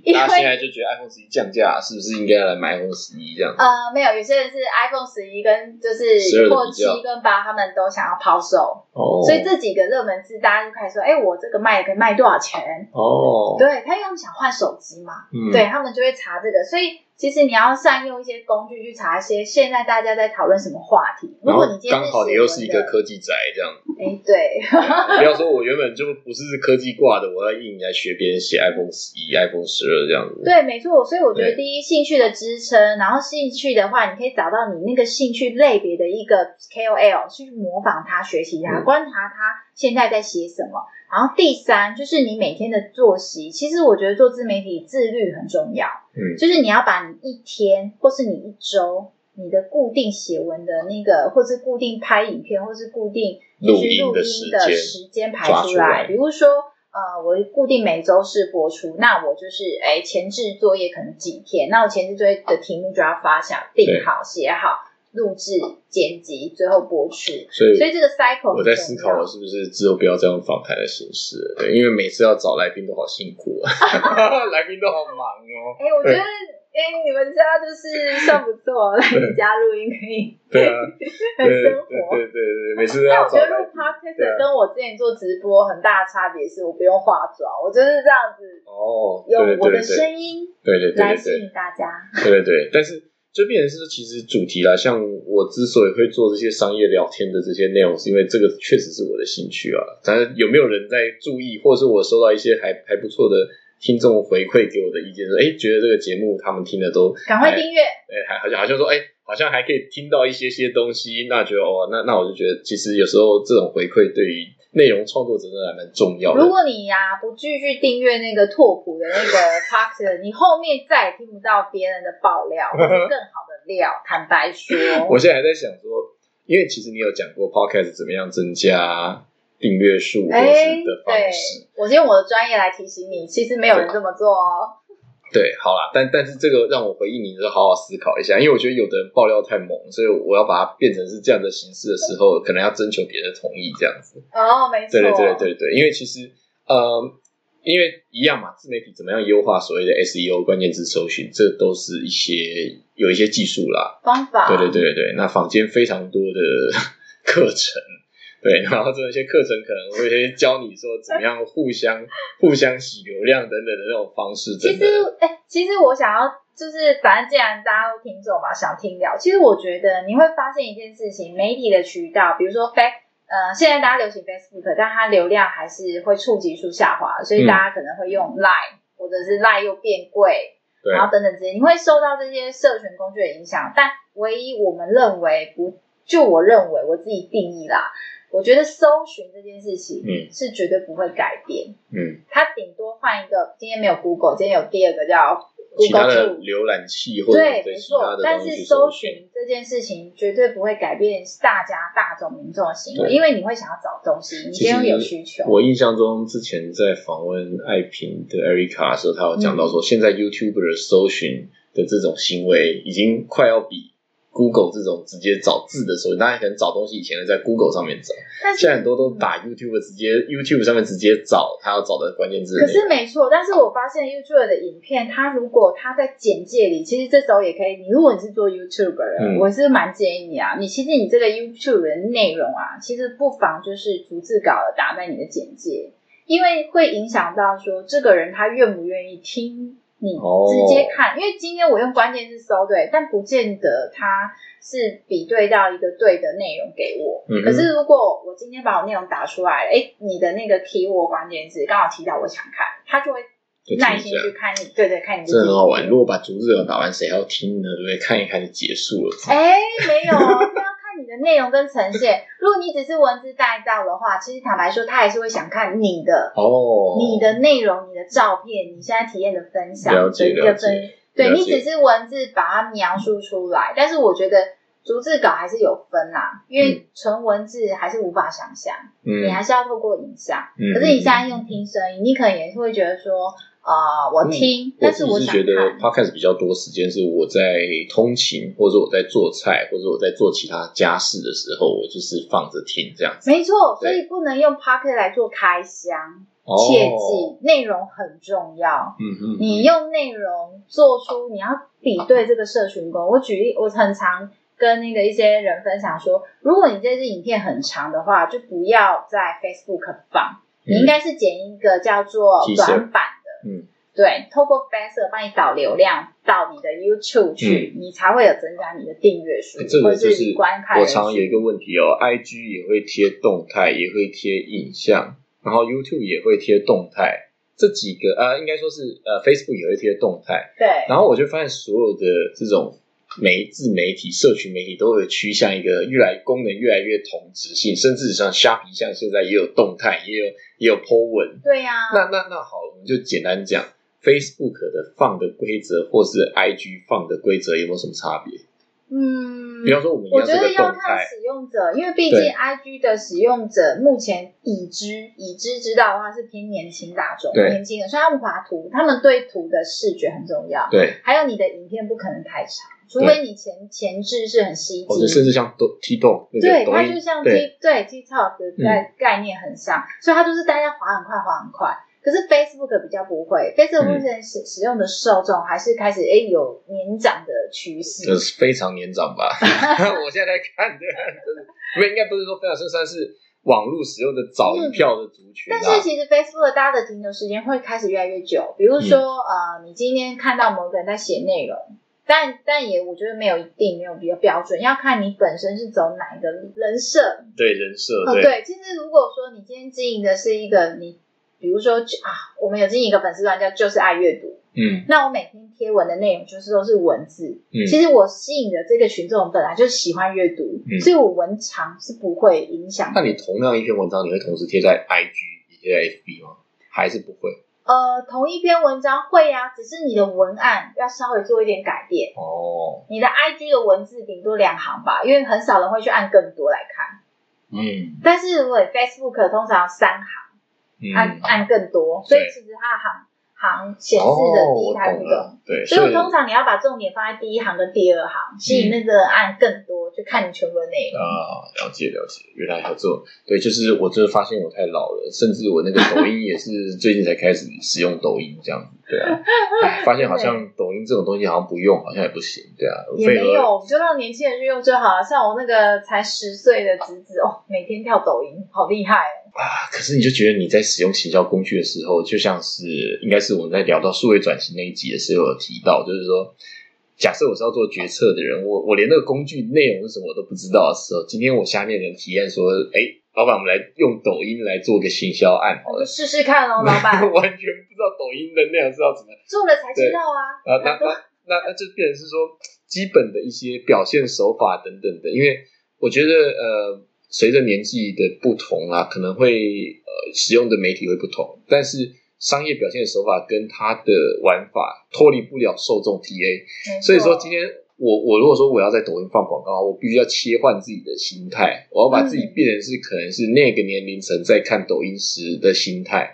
因大家现在就觉得 iPhone 十一降价，是不是应该来买 iPhone 十一这样？子？呃，没有，有些人是 iPhone 十一跟就是12的或七跟八，他们都想要抛售，哦，所以这几个热门字，大家就开始说，哎，我这个卖可以卖多少钱？哦，对他因为他们想换手机嘛，嗯。对他们就会查这个，所以其实你要善用一些工具去查一些现在大家在讨论什么话题。如果你今天刚好你又是一个科技宅这样子。哎，对，不要说我原本就不是科技挂的，我要硬来学别人写 iPhone 十一、iPhone 十二这样子。对，没错。所以我觉得第一兴趣的支撑，然后兴趣的话，你可以找到你那个兴趣类别的一个 KOL 去模仿他、学习他、嗯观察他现在在写什么。然后第三就是你每天的作息，其实我觉得做自媒体自律很重要。嗯就是你要把你一天或是你一周你的固定写文的那个，或是固定拍影片，或是固定录就是录音的时间排出来。比如说，呃，我固定每周是播出，那我就是哎前置作业可能几天，那我前置作业的题目就要发想定好、写好、录制、剪辑，最后播出。所以所以这个 cycle 我在思考，我是不是之后不要再用访谈的形式？对，因为每次要找来宾都好辛苦啊，[laughs] 来宾都好忙哦。[laughs] 哎，我觉得哎你们家就是算不错，来你家录音可以对啊，[laughs] 很生活。对对对对，每次都但要我觉得录 podcast 啊跟我之前做直播很大的差别是，我不用化妆，我就是这样子哦，用我的声音对对来吸引大家。对对对，但是就变成是其实主题啦，像我之所以会做这些商业聊天的这些内容，是因为这个确实是我的兴趣啊。但是有没有人在注意，或者是我收到一些还还不错的听众回馈给我的意见，说哎，觉得这个节目他们听的都赶快订阅，哎，还好像好像说，哎，好像还可以听到一些些东西，那觉得哦，那那我就觉得，其实有时候这种回馈对于内容创作者真的还蛮重要的。如果你呀、不继续订阅那个拓普的那个 podcast，你后面再也听不到别人的爆料 [laughs] 更好的料。坦白说，我现在还在想说，因为其实你有讲过 podcast 怎么样增加订阅数或哎，是的方对式，，我是用我的专业来提醒你，其实没有人这么做哦。对，好啦，但但是这个让我回应你的时候，好好思考一下，因为我觉得有的人爆料太猛，所以我要把它变成是这样的形式的时候，可能要征求别人的同意，这样子。哦，没错，对对对对对，因为其实呃，因为一样嘛，自媒体怎么样优化所谓的 SEO 关键字搜寻，这都是一些有一些技术啦。方法，对对对对对，那坊间非常多的 [laughs] 课程。对，[laughs] 然后这些课程可能会教你说怎么样互相 [laughs] 互相洗流量等等的那种方式，其实哎、其实我想要就是，反正既然大家都听众嘛，想听聊，其实我觉得你会发现一件事情，媒体的渠道，比如说 Fact 呃，现在大家流行 Facebook，但它流量还是会触及数下滑，所以嗯大家可能会用 Line，、或者是 Line 又变贵，然后等等这些，你会受到这些社群工具的影响。但唯一我们认为不，就我认为我自己定义啦，我觉得搜寻这件事情，嗯是绝对不会改变。嗯，它顶多换一个，今天没有 Google，今天有第二个叫 Google。浏览器或者对，没。错但是搜寻，寻这件事情绝对不会改变大家大众民众的行为，因为你会想要找东西，你其今天有需求。我印象中之前在访问爱平的 Erica 的时候，他有讲到说，现在 YouTuber 的搜寻的这种行为已经快要比 Google 这种直接找字的时候，大家可能找东西以前在 Google 上面找，但是现在很多都打 YouTube 直接 YouTube 上面直接找他要找的关键字可。是没错，但是我发现 YouTube 的影片，它如果它在简介里，其实这时候也可以。你如果你是做 YouTube 的、嗯我是蛮建议你啊，你其实你这个 YouTube 的内容啊，其实不妨就是逐字稿打在你的简介，因为会影响到说这个人他愿不愿意听你哦直接看。因为今天我用关键字搜对，但不见得它是比对到一个对的内容给我。嗯可是如果我今天把我内容打出来，哎，你的那个 keyword 关键字刚好提到我想看，他就会耐心去看你，对对，看你这很好玩。如果果把逐字稿打完，谁还要听呢？对不对？看一看就结束了。哎，没有，这要看你的内容跟呈现。如果你只是文字带到的话，其实坦白说，他还是会想看你的、哦，你的内容、你的照片、你现在体验的分享了解的一个分。对你只是文字把它描述出来，但是我觉得逐字稿还是有分啦，因为纯文字还是无法想象。嗯你还是要透过影像。嗯可是你现在用听声音，你可能也是会觉得说，啊、我听，但是我是觉得。podcast 比较多时间是我在通勤，或者我在做菜，或者我在做其他家事的时候，我就是放着听这样子。没错，所以不能用 Pocket 来做开箱，哦切记内容很重要。嗯嗯，你用内容做出你要比对这个社群功。我举例，我很常跟那个一些人分享说，如果你这支影片很长的话，就不要在 Facebook 放，你应该是剪一个叫做短版的，嗯，对，透过 Facebook 帮你导流量到你的 YouTube 去，你才会有增加你的订阅数，或者个就是你观看我人数。常有一个问题哦，IG 也会贴动态，也会贴影像，然后 YouTube 也会贴动态，这几个呃，应该说是呃，Facebook 也会贴动态，对，然后我就发现所有的这种媒自媒体、社群媒体都会趋向一个越来功能越来越同质性，甚至像虾皮，像现在也有动态，也有也有 po 文。对呀、那那那好，我们就简单讲，Facebook 的放的规则或是 IG 放的规则有没有什么差别？嗯，比方说我们一我觉得要看使用者，因为毕竟 IG 的使用者目前已知已知知道的话是偏年轻大众，年轻人，所以他们滑图，他们对图的视觉很重要。对，还有你的影片不可能太长，除非你前前置是很吸或者睛。甚至像抖 TikTok 对，个抖音它就像 T 对对 TikTok 的概概念很像，所以它就是大家滑很快，滑很快。可是 Facebook 比较不会，Facebook 嗯目前使使用的受众还是开始诶有年长的趋势。这是非常年长吧？[laughs] [laughs] 我现在在看的，真的没应该不是说非常深，算是网络使用的早一票的族群啊。但是其实 Facebook 大家的停留时间会开始越来越久，比如说、嗯呃，你今天看到某个人在写内容，但但也我觉得没有一定没有比较标准，要看你本身是走哪一个人设。对人设哦，对对，其实如果说你今天经营的是一个你，比如说啊，我们有经营一个粉丝团叫就是爱阅读，嗯那我每天贴文的内容就是都是文字，嗯其实我吸引的这个群众本来就喜欢阅读，嗯所以我文长是不会影响那你同样一篇文章，你会同时贴在 IG 也贴在 FB 吗？还是不会？呃，同一篇文章会啊，只是你的文案要稍微做一点改变。哦，你的 IG 的文字顶多两行吧，因为很少人会去按更多来看。嗯但是如果 Facebook 通常三行，按嗯，按更多，所以其实它的行行显示的第一哦我排不同。对，所以我通常你要把重点放在第一行跟第二行，吸引那个按更多，就看你全部的内容。啊，了解了解，原来还有这种，对，就是我真的发现我太老了，甚至我那个抖音也是最近才开始使用抖音这样子，对啊，[laughs] 哎发现好像抖音这种东西好像不用，好像也不行，对啊，也没有，我们就让年轻人去用就好了。像我那个才十岁的侄子哦，每天跳抖音，好厉害哦！啊，可是你就觉得你在使用行销工具的时候，就像是应该是我们在聊到数位转型那一集的时候有提到，就是说，假设我是要做决策的人，我我连那个工具内容是什么我都不知道的时候，今天我下面人体验说，哎，老板，我们来用抖音来做个行销案好了。我试试看哦，老板 [laughs] 完全不知道抖音的内容是要怎么做了才知道啊。啊，那那那那就变成是说基本的一些表现手法等等的，因为我觉得呃，随着年纪的不同啊，可能会呃使用的媒体会不同，但是商业表现的手法跟他的玩法脱离不了受众 TA，所以说今天。我我如果说我要在抖音放广告，我必须要切换自己的心态，我要把自己变成是可能是那个年龄层在看抖音时的心态。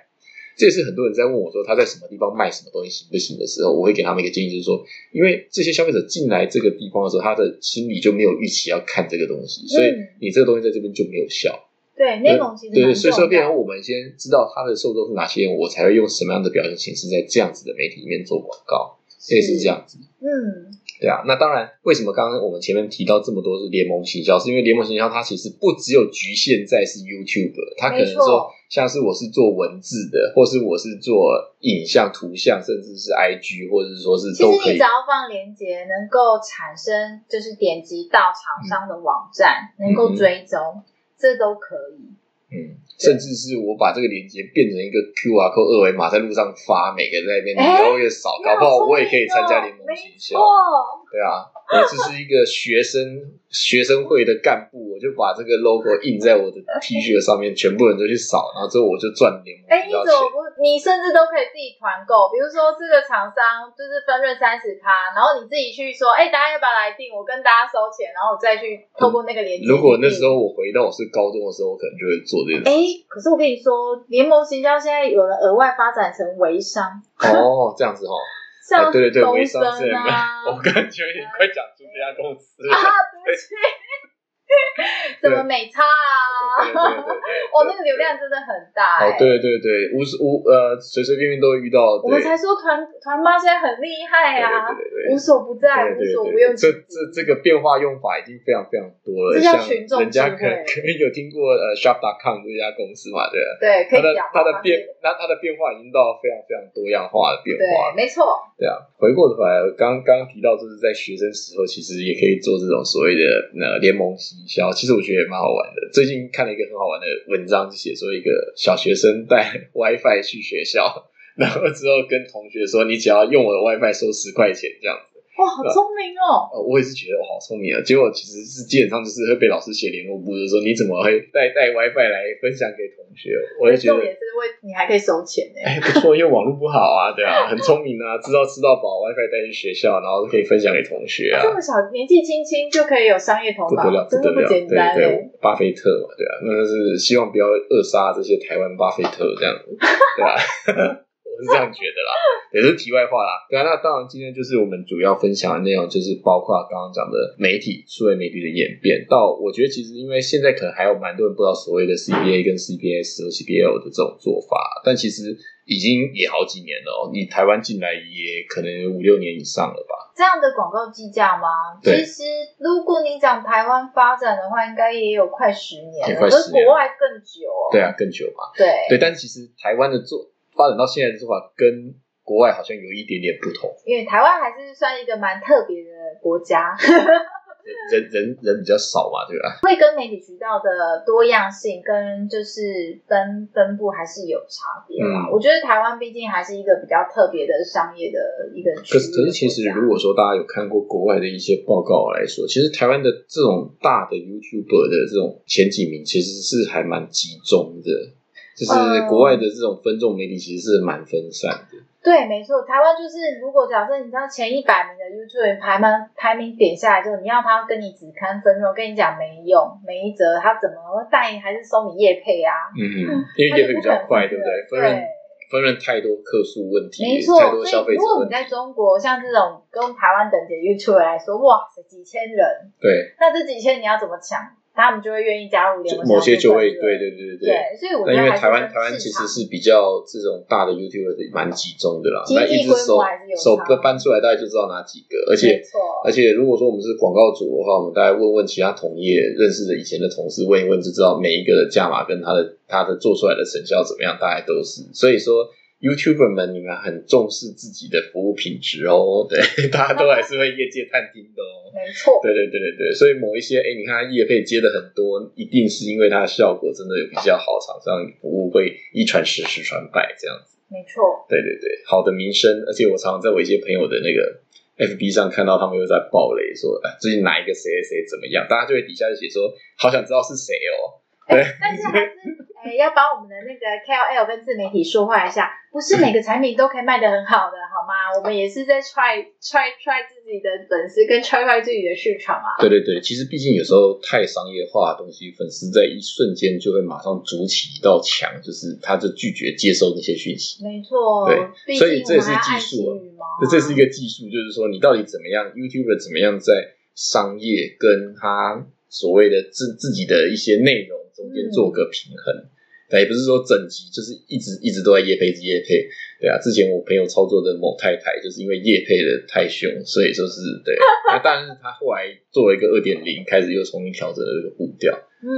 这也是很多人在问我说他在什么地方卖什么东西行不行的时候，我会给他们一个建议，就是说，因为这些消费者进来这个地方的时候，他的心里就没有预期要看这个东西，所以你这个东西在这边就没有效。对内容其实对对，所以说变成我们先知道他的受众是哪些人，我才会用什么样的表现形式在这样子的媒体里面做广告，类似这样子。嗯，对啊，那当然，为什么刚刚我们前面提到这么多是联盟行销？是因为联盟行销它其实不只有局限在是 YouTube，它可能说像是我是做文字的，或是我是做影像、图像，甚至是 IG，或者是说是其都可以实你只。要放链接，能够产生就是点击到厂商的网站，能够追踪，这都可以。嗯，甚至是我把这个链接变成一个 QR code 二维码，在路上发，每个人在那边越来越少，搞不好我也可以参加联盟行销。哦，对啊，我只是一个学生学生会的干部，我就把这个 logo 印在我的 T 恤上面，全部人都去扫，然后之后我就赚联盟哎，你行销钱。怎么不？你甚至都可以自己团购，比如说这个厂商就是分润三十趴，然后你自己去说，哎，大家要不要来订？我跟大家收钱，然后我再去透过那个链接。如果那时候我回到我是高中的时候，我可能就会做这件事。哎，可是我跟你说，联盟行销现在有人额外发展成微商，哦，这样子哦，[laughs] 像啊对对对，微商我感觉你快讲出这家公司。啊，对不起，[laughs] 怎么美差啊？对对对对 [laughs] 对。哦，那个流量真的很大哎、哦，对对对，无时无呃，随随便便都会遇到。我们才说团团妈现在很厉害啊，无所不在，无所不用这。这这个变化用法已经非常非常多了，这叫群众人家可可能有听过呃 Shop.com 这家公司嘛，对吧？对，可的讲它的变，那它的变化已经到非常非常多样化的变化对，没错，对啊，回过头来，刚刚刚提到，就是在学生时候，其实也可以做这种所谓的呃联盟营销，其实我觉得也蛮好玩的。最近看了一个很好玩的文章，就写说一个小学生带 [laughs] WiFi 去学校，然后之后跟同学说，你只要用我的 WiFi 收十块钱这样子。哇，好聪明哦！呃，我也是觉得我好聪明啊，结果其实是基本上就是会被老师写联络簿，就说你怎么会带 [laughs] 带 WiFi 来分享给同学？我也觉得重点是为你还可以收钱呢。哎，不错，因为网络不好啊，对啊，[laughs] 很聪明啊，知道吃到饱，WiFi 带去学校，然后可以分享给同学啊这，么小年纪轻轻就可以有商业头脑不得了，，不真的不得了，简单哎。对对，巴菲特嘛，对啊，那是希望不要扼杀这些台湾巴菲特这样子，对啊，[laughs] 我是这样觉得啦，[laughs] 也是题外话啦，对啊，那当然今天就是我们主要分享的内容，就是包括刚刚讲的媒体、数位媒体的演变，到我觉得其实因为现在可能还有蛮多人不知道所谓的 CBA 跟 CBS 和 CBL 的这种做法，但其实已经也好几年了哦，你台湾进来也可能有五六年以上了吧。这样的广告计价吗？对其实如果你讲台湾发展的话，应该也有快十年了，可是10年国外更久哦。对啊，更久嘛。对对，但其实台湾的做发展到现在的做法跟国外好像有一点点不同，因为台湾还是算一个蛮特别的国家，[laughs] 人人人比较少嘛，对吧？会跟媒体渠道的多样性跟就是分分布还是有差别啦。嗯我觉得台湾毕竟还是一个比较特别的商业的一个可是可是其实如果说大家有看过国外的一些报告来说，其实台湾的这种大的 YouTuber 的这种前几名其实是还蛮集中的。就是嗯国外的这种分众媒体其实是蛮分散的，对，没错，台湾就是如果假设你知道前一百名的 YouTube 排名排名点下来之后，你要他跟你只看分肉，跟你讲没用，没辙，他怎么带还是收你业配啊？嗯，因为业配比较快，对不对？分。分润太多客诉问题，没错，太多消费者问题如果你在，中国像这种跟台湾等级的 YouTube 来说，哇塞，几千人，对，那这几千你要怎么抢？他们就会愿意加入联盟某些就会，对对对对。对，所以我那因为台湾台湾其实是比较这种大的 YouTuber 蛮集中的啦，那一只手手差搬出来大概就知道哪几个，而且，而且如果说我们是广告主的话，我们大概问问其他同业认识的以前的同事，问一问就知道每一个的价码跟他的他的做出来的成效怎么样，大概都是。所以说 YouTuber 们，你们很重视自己的服务品质哦，对，大家都还是会业界探听的哦。没错，对对对对对，所以某一些哎，你看他业费接的很多，一定是因为它的效果真的有比较好，厂商服务会一传十，十传百这样子。没错，对对对，好的名声，而且我常常在我一些朋友的那个 FB 上看到他们又在爆雷，说哎最近哪一个谁谁怎么样，大家就会底下就写说，好想知道是谁哦。对，但是还是。哎，要帮我们的那个 KOL 跟自媒体说话一下，不是每个产品都可以卖得很好的，好吗？我们也是在 try try try 自己的粉丝，跟 try try 自己的市场啊。对对对，其实毕竟有时候太商业化的东西，粉丝在一瞬间就会马上筑起一道墙，就是他就拒绝接受那些讯息。没错，对，所以这也是技术，这这是一个技术，就是说你到底怎么样，YouTuber 怎么样在商业跟他所谓的自自己的一些内容中间做个平衡。也不是说整集就是一直一直都在夜配，夜配，对啊。之前我朋友操作的某太太，就是因为夜配的太凶，所以就是对。[laughs] 那但是他后来做了一个二点零，开始又重新调整了这个步调，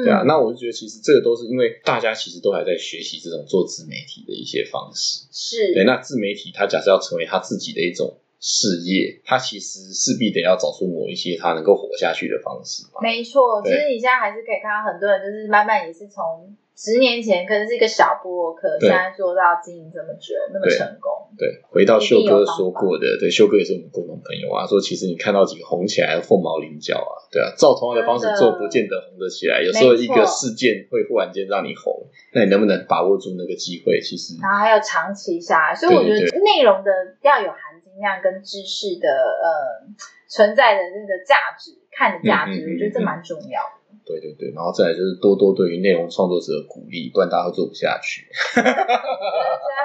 对啊。那我就觉得其实这个都是因为大家其实都还在学习这种做自媒体的一些方式，是对。那自媒体它假设要成为他自己的一种事业，他其实势必得要找出某一些他能够活下去的方式嘛。没错，其实你现在还是可以看到很多人就是慢慢也是从。十年前可能是一个小博客，现在做到经营这么久，那么成功。对，回到秀哥说过的，对，秀哥也是我们共同朋友啊。说其实你看到几个红起来凤毛麟角啊，对啊，照同样的方式做，不见得红得起来。有时候一个事件会忽然间让你红，那你能不能把握住那个机会？其实，然后还有长期下来，所以我觉得内容的要有含金量跟知识的呃存在的那个价值，看的价值，我觉得这蛮重要的。对对对，然后再来就是多多对于内容创作者的鼓励，不然大家会做不下去。现在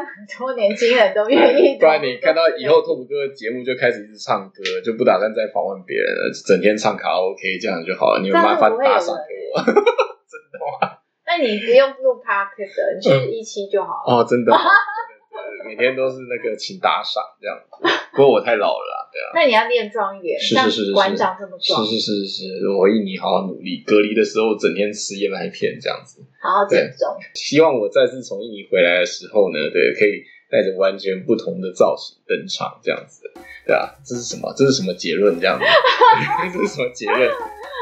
很多年轻人都愿意。[laughs] 不然你看到以后拓普哥的节目就开始一直唱歌，就不打算再访问别人了，整天唱卡拉 OK 这样就好了。你们麻烦打赏给我，[laughs] 真的吗？[laughs] 那你不用录 podcast，你去一期就好了。哦，真的。每天都是那个请打赏这样子，不过我太老了，对啊。那你要练壮一点，是是是是，馆长这么壮，是是是是是。我印尼好好努力，隔离的时候整天吃燕麦片这样子，好好减重。希望我再次从印尼回来的时候呢，对，可以带着完全不同的造型登场这样子，对啊。这是什么？这是什么结论？这样子，[laughs] 这是什么结论？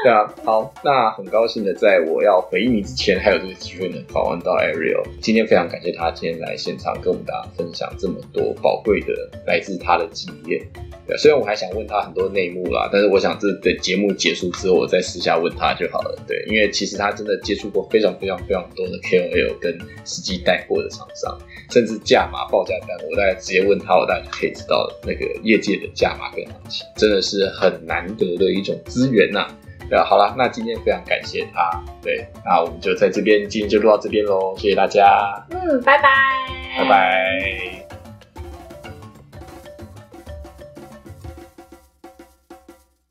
对啊，好，那很高兴的，在我要回应你之前，还有这个机会能访问到 Ariel。今天非常感谢他今天来现场跟我们大家分享这么多宝贵的来自他的经验。对，虽然我还想问他很多内幕啦，但是我想这等节目结束之后，我再私下问他就好了。对，因为其实他真的接触过非常非常非常多的 KOL 跟实际带货的厂商，甚至价码报价单，我大概直接问他，我大概就可以知道那个业界的价码跟行情，真的是很难得的一种资源呐。对啊，好了，那今天非常感谢他。对，那我们就在这边，今天就录到这边喽，谢谢大家。嗯，拜拜，拜拜。